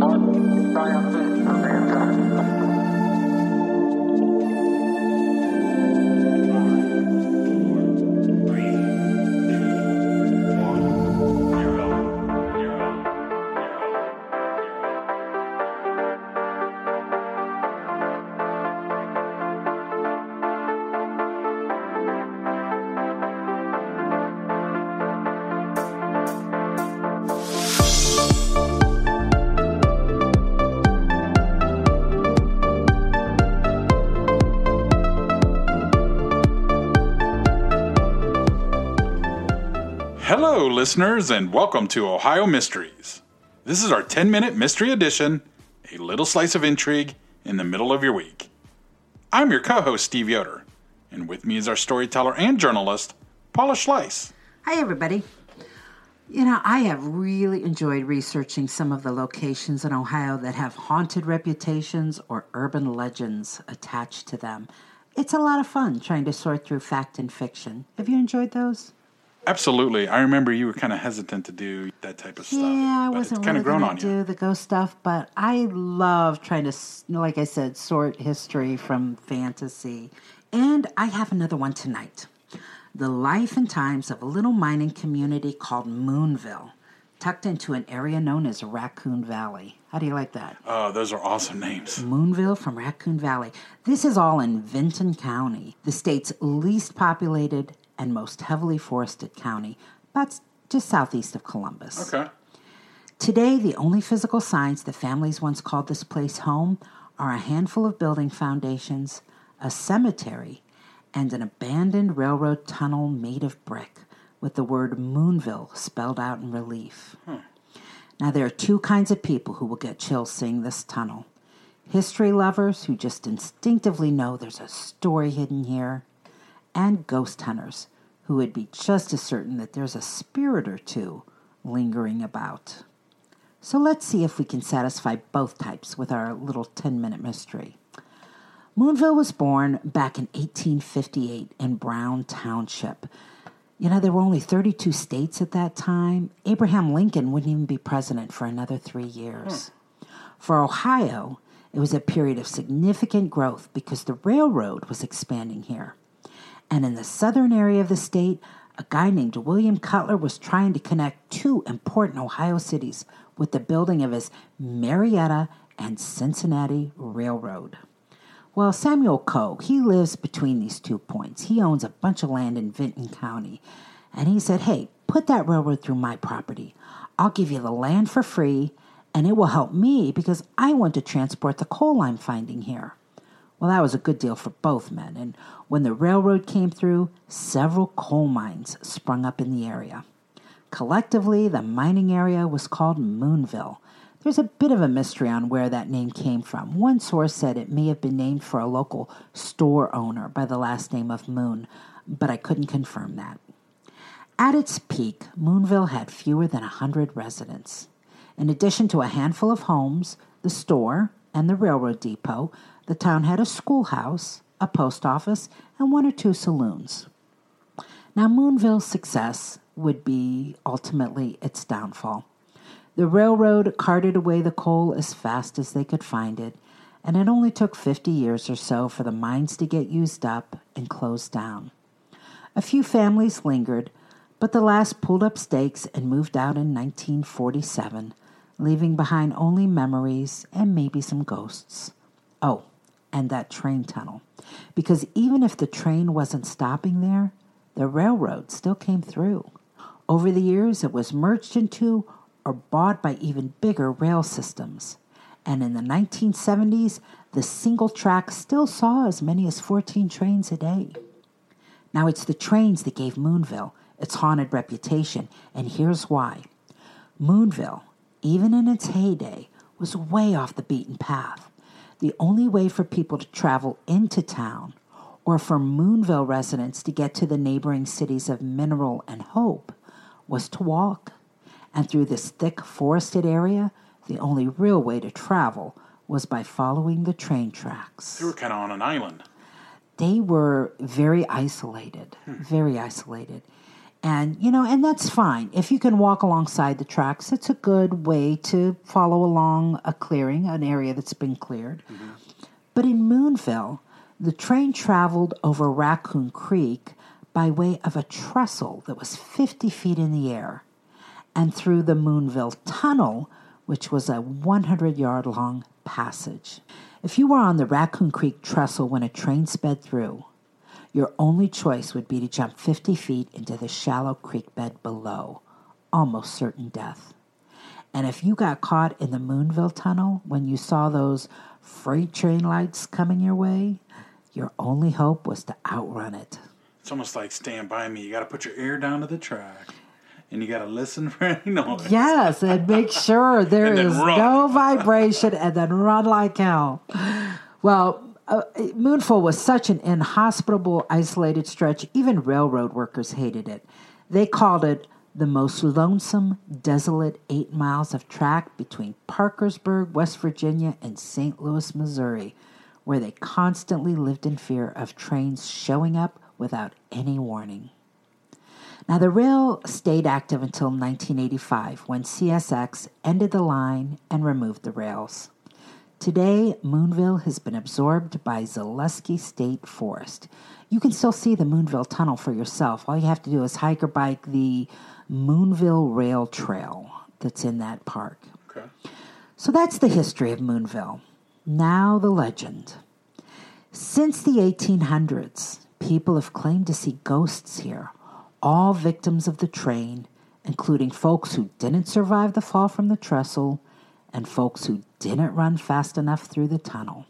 Giant Hello, listeners, and welcome to Ohio Mysteries. This is our 10 minute mystery edition, a little slice of intrigue in the middle of your week. I'm your co host, Steve Yoder, and with me is our storyteller and journalist, Paula Schleiss. Hi, everybody. You know, I have really enjoyed researching some of the locations in Ohio that have haunted reputations or urban legends attached to them. It's a lot of fun trying to sort through fact and fiction. Have you enjoyed those? Absolutely. I remember you were kind of hesitant to do that type of stuff. Yeah, I wasn't kind really of grown going on to you. do the ghost stuff, but I love trying to, like I said, sort history from fantasy. And I have another one tonight. The life and times of a little mining community called Moonville, tucked into an area known as Raccoon Valley. How do you like that? Oh, those are awesome names. Moonville from Raccoon Valley. This is all in Vinton County, the state's least populated and most heavily forested county, about just southeast of Columbus. Okay. Today, the only physical signs the families once called this place home are a handful of building foundations, a cemetery, and an abandoned railroad tunnel made of brick with the word Moonville spelled out in relief. Hmm. Now, there are two kinds of people who will get chills seeing this tunnel history lovers who just instinctively know there's a story hidden here, and ghost hunters who would be just as certain that there's a spirit or two lingering about. So let's see if we can satisfy both types with our little 10 minute mystery. Moonville was born back in 1858 in Brown Township. You know, there were only 32 states at that time. Abraham Lincoln wouldn't even be president for another three years. Hmm. For Ohio, it was a period of significant growth because the railroad was expanding here. And in the southern area of the state, a guy named William Cutler was trying to connect two important Ohio cities with the building of his Marietta and Cincinnati Railroad. Well, Samuel Coe, he lives between these two points. He owns a bunch of land in Vinton County. And he said, Hey, put that railroad through my property. I'll give you the land for free, and it will help me because I want to transport the coal I'm finding here. Well, that was a good deal for both men, and when the railroad came through, several coal mines sprung up in the area. Collectively, the mining area was called Moonville. There's a bit of a mystery on where that name came from. One source said it may have been named for a local store owner by the last name of Moon, but I couldn't confirm that. At its peak, Moonville had fewer than a hundred residents. In addition to a handful of homes, the store, and the railroad depot, the town had a schoolhouse, a post office, and one or two saloons. Now, Moonville's success would be ultimately its downfall. The railroad carted away the coal as fast as they could find it, and it only took 50 years or so for the mines to get used up and closed down. A few families lingered, but the last pulled up stakes and moved out in 1947, leaving behind only memories and maybe some ghosts. Oh, and that train tunnel. Because even if the train wasn't stopping there, the railroad still came through. Over the years, it was merged into or bought by even bigger rail systems. And in the 1970s, the single track still saw as many as 14 trains a day. Now, it's the trains that gave Moonville its haunted reputation, and here's why. Moonville even in its heyday, was way off the beaten path. The only way for people to travel into town or for Moonville residents to get to the neighboring cities of Mineral and Hope was to walk. And through this thick forested area, the only real way to travel was by following the train tracks. They were kind of on an island. They were very isolated, hmm. very isolated. And, you know, and that's fine. If you can walk alongside the tracks, it's a good way to follow along a clearing, an area that's been cleared. Mm-hmm. But in Moonville, the train traveled over Raccoon Creek by way of a trestle that was 50 feet in the air and through the Moonville Tunnel, which was a 100 yard long passage. If you were on the Raccoon Creek trestle when a train sped through, your only choice would be to jump 50 feet into the shallow creek bed below, almost certain death. And if you got caught in the Moonville Tunnel when you saw those freight train lights coming your way, your only hope was to outrun it. It's almost like Stand By Me. You got to put your ear down to the track and you got to listen for any noise. Yes, and make sure there is run. no vibration and then run like hell. Well, uh, Moonville was such an inhospitable, isolated stretch, even railroad workers hated it. They called it the most lonesome, desolate eight miles of track between Parkersburg, West Virginia, and St. Louis, Missouri, where they constantly lived in fear of trains showing up without any warning. Now, the rail stayed active until 1985 when CSX ended the line and removed the rails. Today, Moonville has been absorbed by Zaleski State Forest. You can still see the Moonville Tunnel for yourself. All you have to do is hike or bike the Moonville Rail Trail that's in that park. Okay. So that's the history of Moonville. Now the legend. Since the 1800s, people have claimed to see ghosts here, all victims of the train, including folks who didn't survive the fall from the trestle and folks who didn't run fast enough through the tunnel.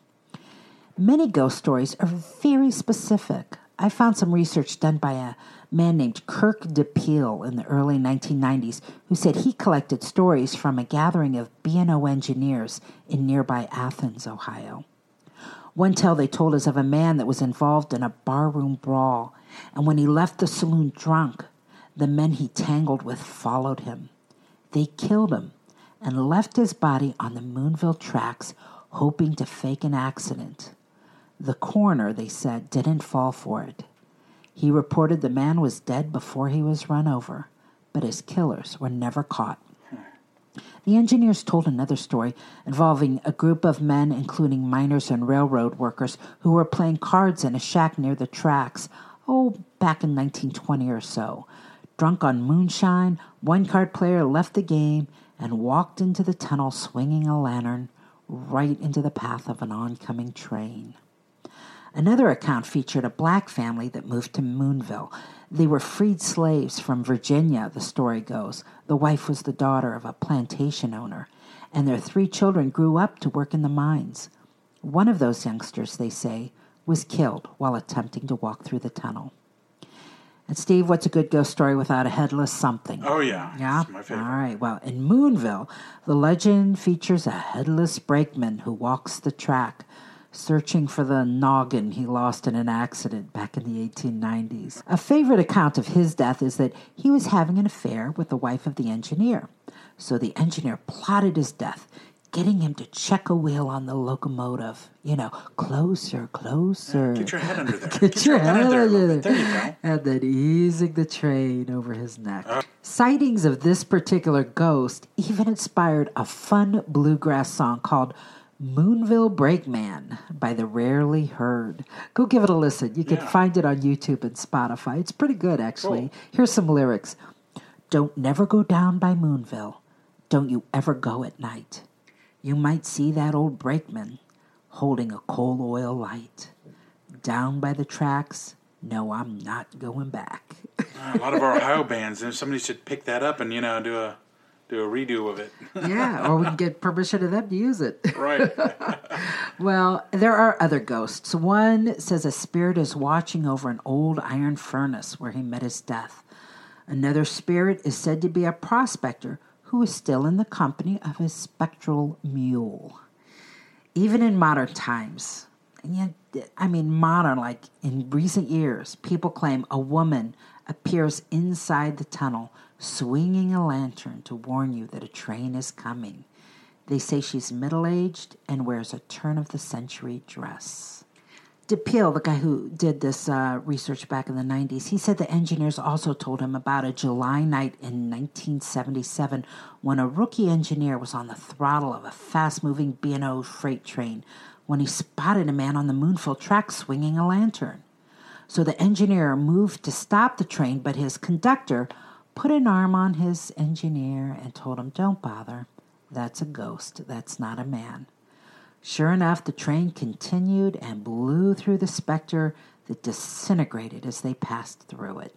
Many ghost stories are very specific. I found some research done by a man named Kirk DePeel in the early 1990s who said he collected stories from a gathering of B&O engineers in nearby Athens, Ohio. One tale they told us of a man that was involved in a barroom brawl, and when he left the saloon drunk, the men he tangled with followed him. They killed him and left his body on the Moonville tracks, hoping to fake an accident. The coroner, they said, didn't fall for it. He reported the man was dead before he was run over, but his killers were never caught. The engineers told another story involving a group of men, including miners and railroad workers, who were playing cards in a shack near the tracks, oh, back in 1920 or so. Drunk on moonshine, one card player left the game and walked into the tunnel swinging a lantern right into the path of an oncoming train. Another account featured a black family that moved to Moonville. They were freed slaves from Virginia, the story goes. The wife was the daughter of a plantation owner, and their three children grew up to work in the mines. One of those youngsters, they say, was killed while attempting to walk through the tunnel. And Steve, what's a good ghost story without a headless something? Oh, yeah. Yeah. It's my favorite. All right. Well, in Moonville, the legend features a headless brakeman who walks the track, searching for the noggin he lost in an accident back in the 1890s. A favorite account of his death is that he was having an affair with the wife of the engineer. So the engineer plotted his death, getting him to check a wheel on the locomotive. You know, closer, closer. Get your head under there. Get, your head under there. a under there. There you go. And then easing the train over his neck. Uh. Sightings of this particular ghost even inspired a fun bluegrass song called Moonville Brakeman by the Rarely Herd. Go give it a listen. You can Yeah. find it on YouTube and Spotify. It's pretty good, actually. Cool. Here's some lyrics Don't never go down by Moonville. Don't you ever go at night. You might see that old brakeman holding a coal oil light. Down by the tracks, no, I'm not going back. a lot of our Ohio bands, and somebody should pick that up and you know do a do a redo of it. yeah, or we can get permission of them to use it. right. Well, there are other ghosts. One says a spirit is watching over an old iron furnace where he met his death. Another spirit is said to be a prospector who is still in the company of his spectral mule. Even in modern times, and yet, I mean, modern, like in recent years, people claim a woman appears inside the tunnel swinging a lantern to warn you that a train is coming. They say she's middle aged and wears a turn of the century dress. DePeel, the guy who did this uh, research back in the 90s, he said the engineers also told him about a July night in 1977 when a rookie engineer was on the throttle of a fast moving B&O freight train when he spotted a man on the Moonville track swinging a lantern. So the engineer moved to stop the train, but his conductor put an arm on his engineer and told him, Don't bother. That's a ghost. That's not a man. Sure enough, the train continued and blew through the specter that disintegrated as they passed through it.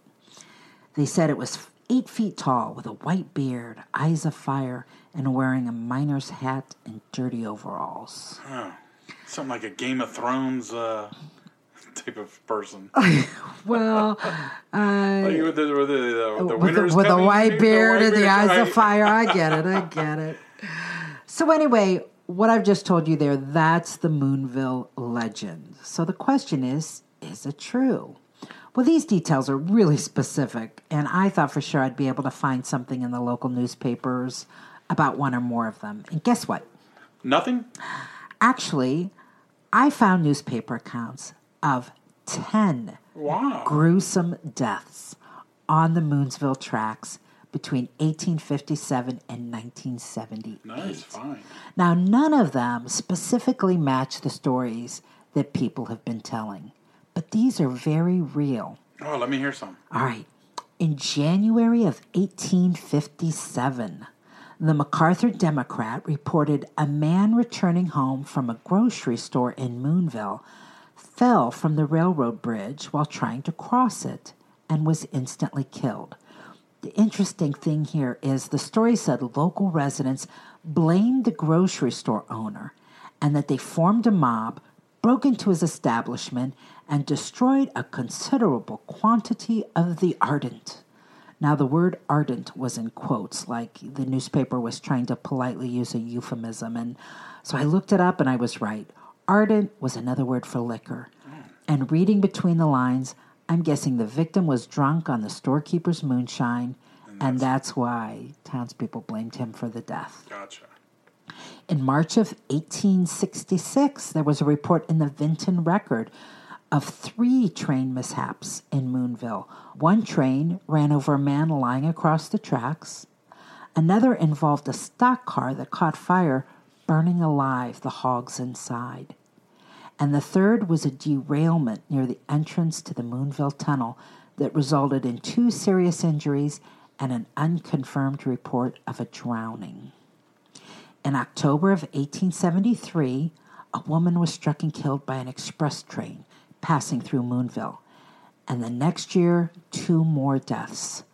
They said it was eight feet tall with a white beard, eyes of fire, and wearing a miner's hat and dirty overalls. Something like a Game of Thrones uh, type of person. Well, like with the, with the, the, the with, the, with a white beard and the eyes of fire. I get it. I get it. So, anyway, what I've just told you there, that's the Moonville legend. So, the question is is it true? Well, these details are really specific, and I thought for sure I'd be able to find something in the local newspapers about one or more of them. And guess what? Nothing? Actually, I found newspaper accounts of 10 Wow. gruesome deaths on the Moonsville tracks between 1857 and 1978. Nice, fine. Now, none of them specifically match the stories that people have been telling, but these are very real. Oh, let me hear some. All right. In January of 1857, the McArthur Democrat reported a man returning home from a grocery store in Moonville fell from the railroad bridge while trying to cross it and was instantly killed. The interesting thing here is the story said local residents blamed the grocery store owner and that they formed a mob, broke into his establishment, and destroyed a considerable quantity of the ardent. Now, the word ardent was in quotes, like the newspaper was trying to politely use a euphemism. And so I looked it up and I was right. Ardent was another word for liquor. Mm. And reading between the lines, I'm guessing the victim was drunk on the storekeeper's moonshine, and that's why townspeople blamed him for the death. Gotcha. In March of 1866, there was a report in the Vinton Record of three train mishaps in Moonville. One train ran over a man lying across the tracks. Another involved a stock car that caught fire, burning alive the hogs inside. And the third was a derailment near the entrance to the Moonville Tunnel that resulted in two serious injuries and an unconfirmed report of a drowning. In October of 1873, a woman was struck and killed by an express train passing through Moonville. And the next year, two more deaths.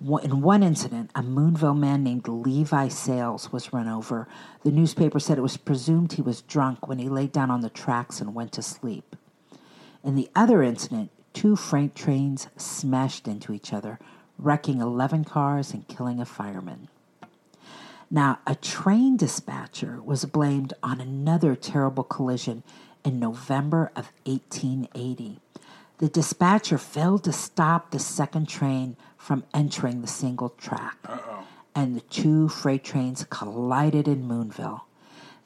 In one incident, a Moonville man named Levi Sales was run over. The newspaper said it was presumed he was drunk when he laid down on the tracks and went to sleep. In the other incident, two freight trains smashed into each other, wrecking 11 cars and killing a fireman. Now, a train dispatcher was blamed on another terrible collision in November of 1880. The dispatcher failed to stop the second train from entering the single track, and the two freight trains collided in Moonville.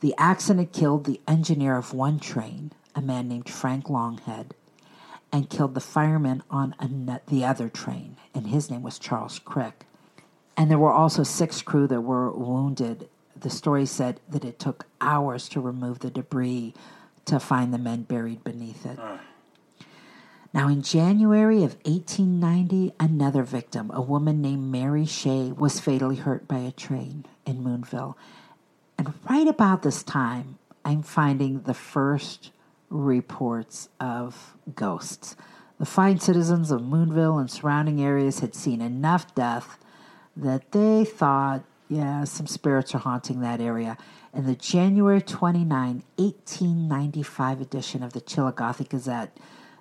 The accident killed the engineer of one train, a man named Frank Longhead, and killed the fireman on the other train, and his name was Charles Crick. And there were also six crew that were wounded. The story said that it took hours to remove the debris to find the men buried beneath it. Now, in January of 1890, another victim, a woman named Mary Shea, was fatally hurt by a train in Moonville. And right about this time, I'm finding the first reports of ghosts. The fine citizens of Moonville and surrounding areas had seen enough death that they thought, yeah, some spirits are haunting that area. In the January 29, 1895 edition of the Chillicothe Gazette,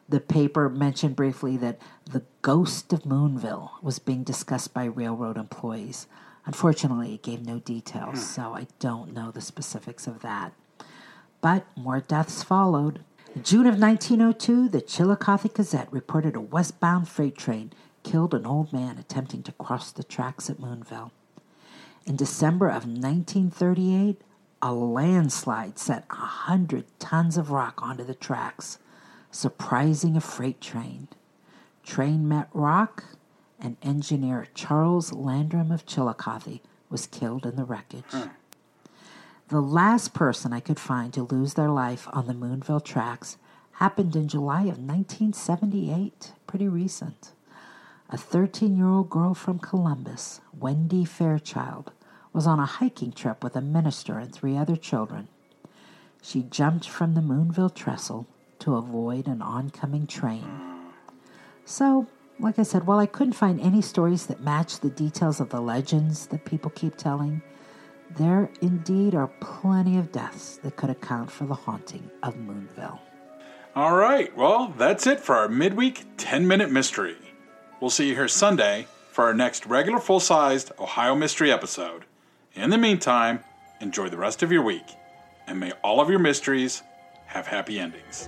the paper mentioned briefly that the ghost of Moonville was being discussed by railroad employees. Unfortunately, it gave no details, hmm. so I don't know the specifics of that. But more deaths followed. In June of 1902, the Chillicothe Gazette reported a westbound freight train killed an old man attempting to cross the tracks at Moonville. In December of 1938, a landslide set a hundred tons of rock onto the tracks, surprising a freight train. Train met rock, and engineer Charles Landrum of Chillicothe was killed in the wreckage. Hmm. The last person I could find to lose their life on the Moonville tracks happened in July of 1978, pretty recent. A 13 year old girl from Columbus, Wendy Fairchild, was on a hiking trip with a minister and three other children. She jumped from the Moonville trestle to avoid an oncoming train. So, like I said, while I couldn't find any stories that match the details of the legends that people keep telling, there indeed are plenty of deaths that could account for the haunting of Moonville. All right, well, that's it for our midweek 10 minute mystery. We'll see you here Sunday for our next regular full sized Ohio Mystery episode. In the meantime, enjoy the rest of your week, and may all of your mysteries have happy endings.